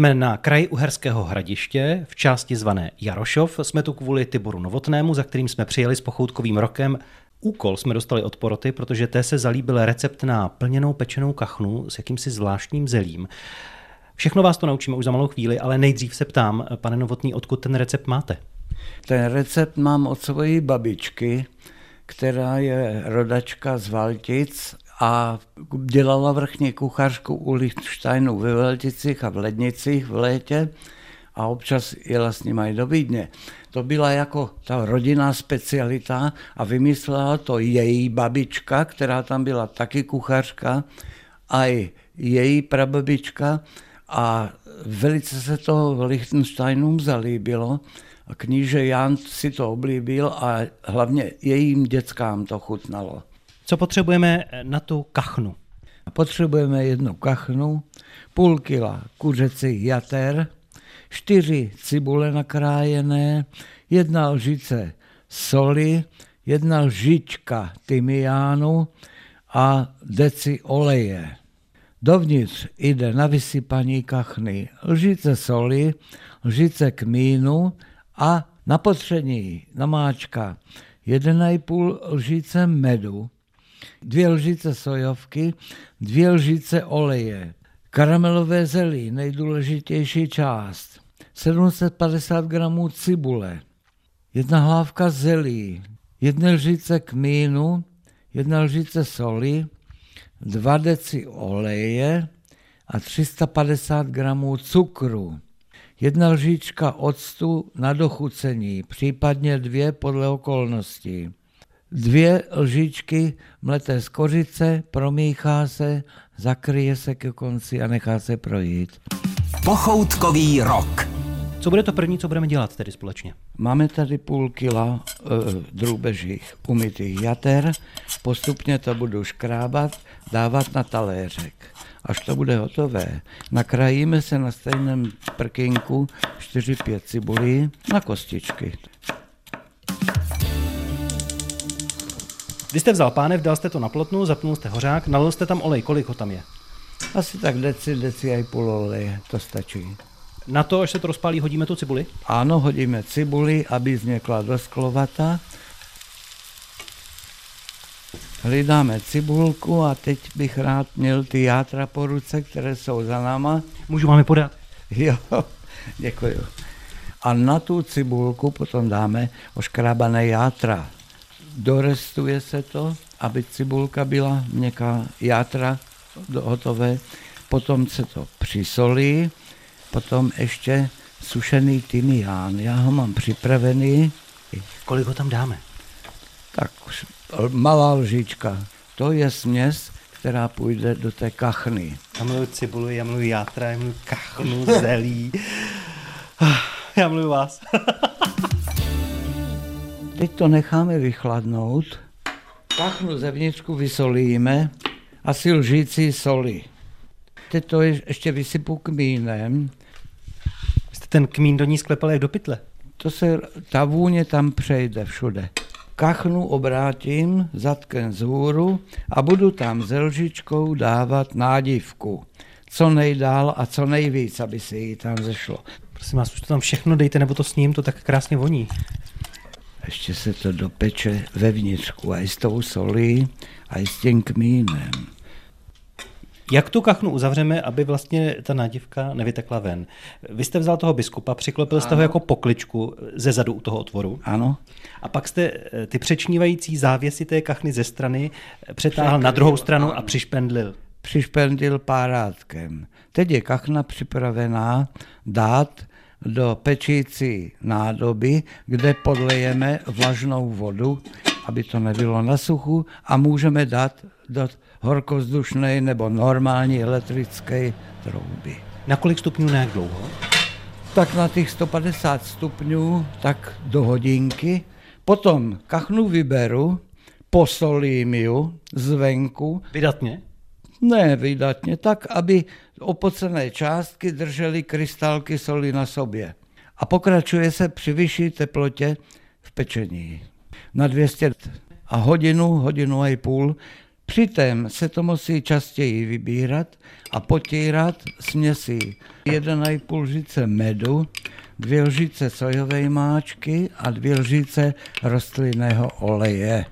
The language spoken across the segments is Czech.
Jsme na kraji Uherského hradiště, v části zvané Jarošov. Jsme tu kvůli Tiboru Novotnému, za kterým jsme přijeli s pochoutkovým rokem. Úkol jsme dostali od poroty, protože té se zalíbil recept na plněnou pečenou kachnu s jakýmsi zvláštním zelím. Všechno vás to naučíme už za malou chvíli, ale nejdřív se ptám, pane Novotný, odkud ten recept máte? Ten recept mám od své babičky, která je rodačka z Valtic a dělala vrchně kuchařku u Lichtensteinu ve Velticích a v Lednicích v létě a občas jela s nimi do Vídně. To byla jako ta rodinná specialita a vymyslela to její babička, která tam byla taky kuchařka, a i její prababička a velice se to Lichtensteinům zalíbilo. Kníže Jan si to oblíbil a hlavně jejím dětskám to chutnalo. Co potřebujeme na tu kachnu? Potřebujeme jednu kachnu, půl kila kuřecích jater, čtyři cibule nakrájené, jedna lžice soli, jedna lžička tymiánu a deci oleje. Dovnitř jde na vysypaní kachny lžice soli, lžice kmínu a na potření namáčka 1,5 lžice medu, dvě lžice sojovky, dvě lžice oleje, karamelové zelí, nejdůležitější část, 750 gramů cibule, jedna hlávka zelí, jedna lžice kmínu, jedna lžice soli, 2 deci oleje a 350 gramů cukru. Jedna lžička octu na dochucení, případně dvě podle okolností. Dvě lžičky mleté z kořice, promíchá se, zakryje se ke konci a nechá se projít. Pochoutkový rok. Co bude to první, co budeme dělat tedy společně? Máme tady půl kila e, drůbežích umytých jater, postupně to budu škrábat, dávat na taléřek. Až to bude hotové, nakrájíme se na stejném prkinku 4-5 cibulí na kostičky. Vy jste vzal pánev, dal jste to na plotnu, zapnul jste hořák, nalil jste tam olej, kolik ho tam je? Asi tak deci, deci a půl oleje, to stačí. Na to, až se to rozpálí, hodíme tu cibuli? Ano, hodíme cibuli, aby vznikla dosklovata. Hledáme cibulku a teď bych rád měl ty játra po ruce, které jsou za náma. Můžu vám je podat? Jo, děkuji. A na tu cibulku potom dáme oškrábané játra. Dorestuje se to, aby cibulka byla měkká játra hotové. Potom se to přisolí, potom ještě sušený tymián. Já ho mám připravený. Kolik ho tam dáme? Tak malá lžička. To je směs, která půjde do té kachny. Já mluví cibulu, já mluví játra, já mluví kachnu, zelí. Já mluví vás. Teď to necháme vychladnout. Kachnu zevnitřku vysolíme a si lžící soli. Teď to ještě vysypu kmínem. Jste ten kmín do ní sklepal jak do pytle? To se, ta vůně tam přejde všude. Kachnu obrátím zadkem z hůru a budu tam se lžičkou dávat nádivku. Co nejdál a co nejvíc, aby se jí tam zešlo. Prosím vás, už to tam všechno dejte, nebo to s ním to tak krásně voní. Ještě se to dopeče vevnitřku, a i s tou solí, a i s tím kmínem. Jak tu kachnu uzavřeme, aby vlastně ta nádivka nevytekla ven? Vy jste vzal toho biskupa, přiklopil jste ho jako pokličku ze zadu u toho otvoru. Ano. A pak jste eh, ty přečnívající závěsy té kachny ze strany eh, přetáhl Překryl, na druhou stranu ano. a přišpendlil. Přišpendlil párátkem. Teď je kachna připravená dát do pečící nádoby, kde podlejeme vlažnou vodu, aby to nebylo na suchu a můžeme dát do horkozdušné nebo normální elektrické trouby. Na kolik stupňů na jak dlouho? Tak na těch 150 stupňů, tak do hodinky. Potom kachnu vyberu, posolím ju zvenku. Vydatně? Ne, vydatně, tak, aby opocené částky držely krystalky soli na sobě. A pokračuje se při vyšší teplotě v pečení. Na 200 a hodinu, hodinu a půl Přitom se to musí častěji vybírat a potírat směsí 1,5 lžice medu, dvě lžice sojové máčky a dvě lžice rostlinného oleje.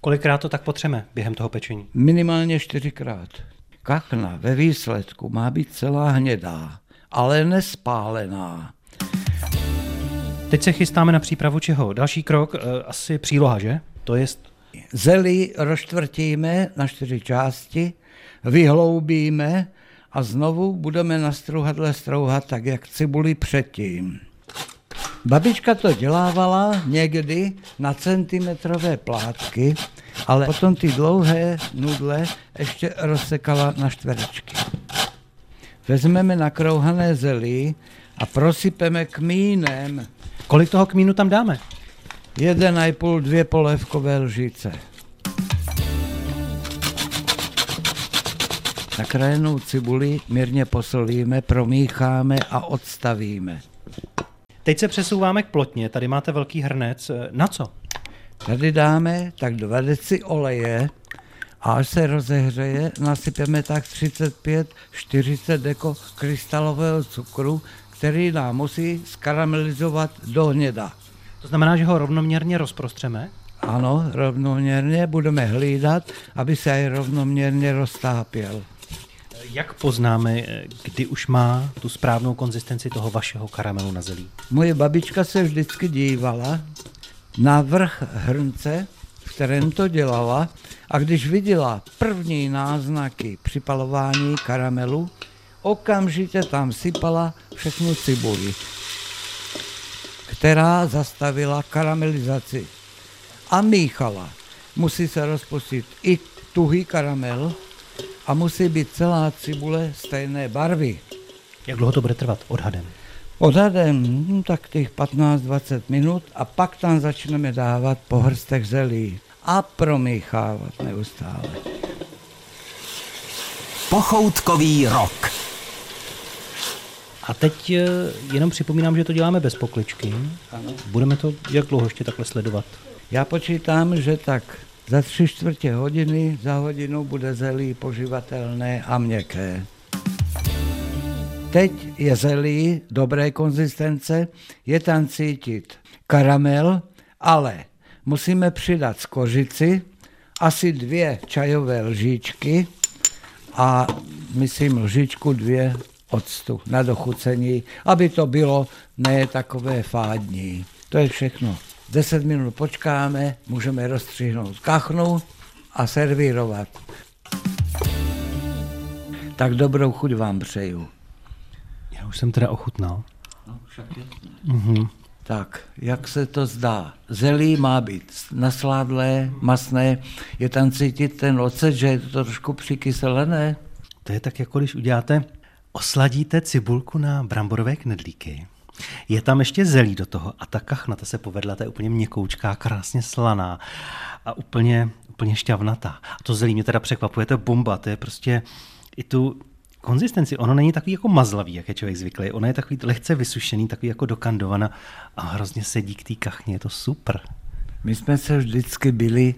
Kolikrát to tak potřeme během toho pečení? Minimálně čtyřikrát. Kachna ve výsledku má být celá hnědá, ale nespálená. Teď se chystáme na přípravu čeho? Další krok, eh, asi příloha, že? To je Zelí rozčtvrtíme na čtyři části, vyhloubíme a znovu budeme na struhadle strouhat tak, jak cibuli předtím. Babička to dělávala někdy na centimetrové plátky, ale potom ty dlouhé nudle ještě rozsekala na čtverečky. Vezmeme nakrouhané zelí a prosypeme kmínem. Kolik toho kmínu tam dáme? Jeden a půl, dvě polévkové lžice. Nakrájenou cibuli mírně posolíme, promícháme a odstavíme. Teď se přesouváme k plotně. Tady máte velký hrnec. Na co? Tady dáme tak dva deci oleje a až se rozehřeje, nasypeme tak 35-40 deko krystalového cukru, který nám musí skaramelizovat do hněda. To znamená, že ho rovnoměrně rozprostřeme? Ano, rovnoměrně budeme hlídat, aby se aj rovnoměrně roztápěl. Jak poznáme, kdy už má tu správnou konzistenci toho vašeho karamelu na zelí? Moje babička se vždycky dívala na vrch hrnce, v kterém to dělala a když viděla první náznaky připalování karamelu, okamžitě tam sypala všechnu cibuli, která zastavila karamelizaci a míchala. Musí se rozpustit i tuhý karamel a musí být celá cibule stejné barvy. Jak dlouho to bude trvat odhadem? Odhadem hm, tak těch 15-20 minut a pak tam začneme dávat pohrstech zelí a promíchávat neustále. Pochoutkový rok. A teď eh, jenom připomínám, že to děláme bez pokličky. Ano. Budeme to jak dlouho ještě takhle sledovat? Já počítám, že tak za tři čtvrtě hodiny, za hodinu bude zelí poživatelné a měkké. Teď je zelí dobré konzistence, je tam cítit karamel, ale musíme přidat z kožici asi dvě čajové lžičky a myslím lžičku dvě octu na dochucení, aby to bylo ne takové fádní. To je všechno. 10 minut počkáme, můžeme rozstřihnout kachnu a servírovat. Tak dobrou chuť vám přeju. Už jsem teda ochutnal. No, však mm-hmm. Tak, jak se to zdá? Zelí má být nasládlé, masné, je tam cítit ten ocet, že je to trošku přikyselené? To je tak, jako když uděláte, osladíte cibulku na bramborové knedlíky je tam ještě zelí do toho a ta kachna, ta se povedla, ta je úplně měkoučká, krásně slaná a úplně, úplně šťavnatá. A to zelí mě teda překvapuje, to je bomba, to je prostě i tu konzistenci. Ono není takový jako mazlavý, jak je člověk zvyklý. Ono je takový lehce vysušený, takový jako dokandovaná a hrozně sedí k té kachně. Je to super. My jsme se vždycky byli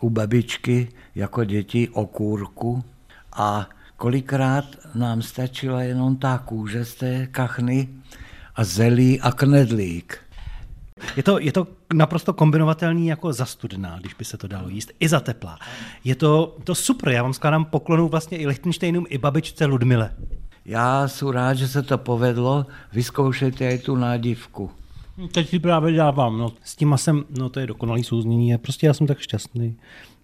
u babičky jako děti o kůrku a kolikrát nám stačila jenom ta kůže z té kachny a zelí a knedlík. Je to, je to naprosto kombinovatelný jako za studná, když by se to dalo jíst, i za teplá. Je to, to super, já vám skládám poklonu vlastně i Lichtensteinům, i babičce Ludmile. Já jsem rád, že se to povedlo, vyzkoušejte i tu nádivku. Teď si právě dávám, no. S tím masem, no to je dokonalý souznění, prostě já jsem tak šťastný.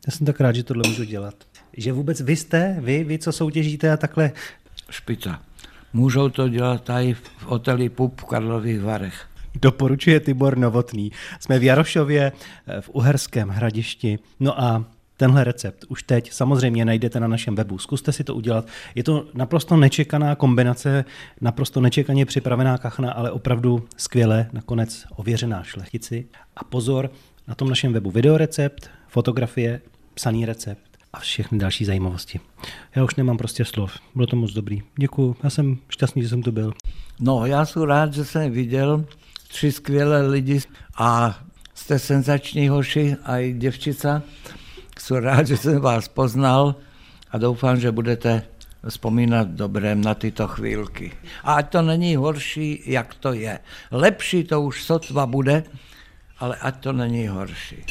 Já jsem tak rád, že tohle můžu dělat. Že vůbec vy jste, vy, vy, co soutěžíte a takhle. Špica. Můžou to dělat tady v hoteli Pup v Karlových Varech. Doporučuje Tibor Novotný. Jsme v Jarošově, eh, v Uherském hradišti. No a tenhle recept už teď samozřejmě najdete na našem webu. Zkuste si to udělat. Je to naprosto nečekaná kombinace, naprosto nečekaně připravená kachna, ale opravdu skvěle, nakonec ověřená šlechtici. A pozor, na tom našem webu videorecept, fotografie, psaný recept a všechny další zajímavosti. Já už nemám prostě slov. Bylo to moc dobrý. Děkuji. Já jsem šťastný, že jsem tu byl. No, já jsem rád, že jsem viděl tři skvělé lidi a jste senzační hoši a i děvčica. Jsem rád, že jsem vás poznal a doufám, že budete vzpomínat dobrém na tyto chvílky. A ať to není horší, jak to je. Lepší to už sotva bude, ale ať to není horší.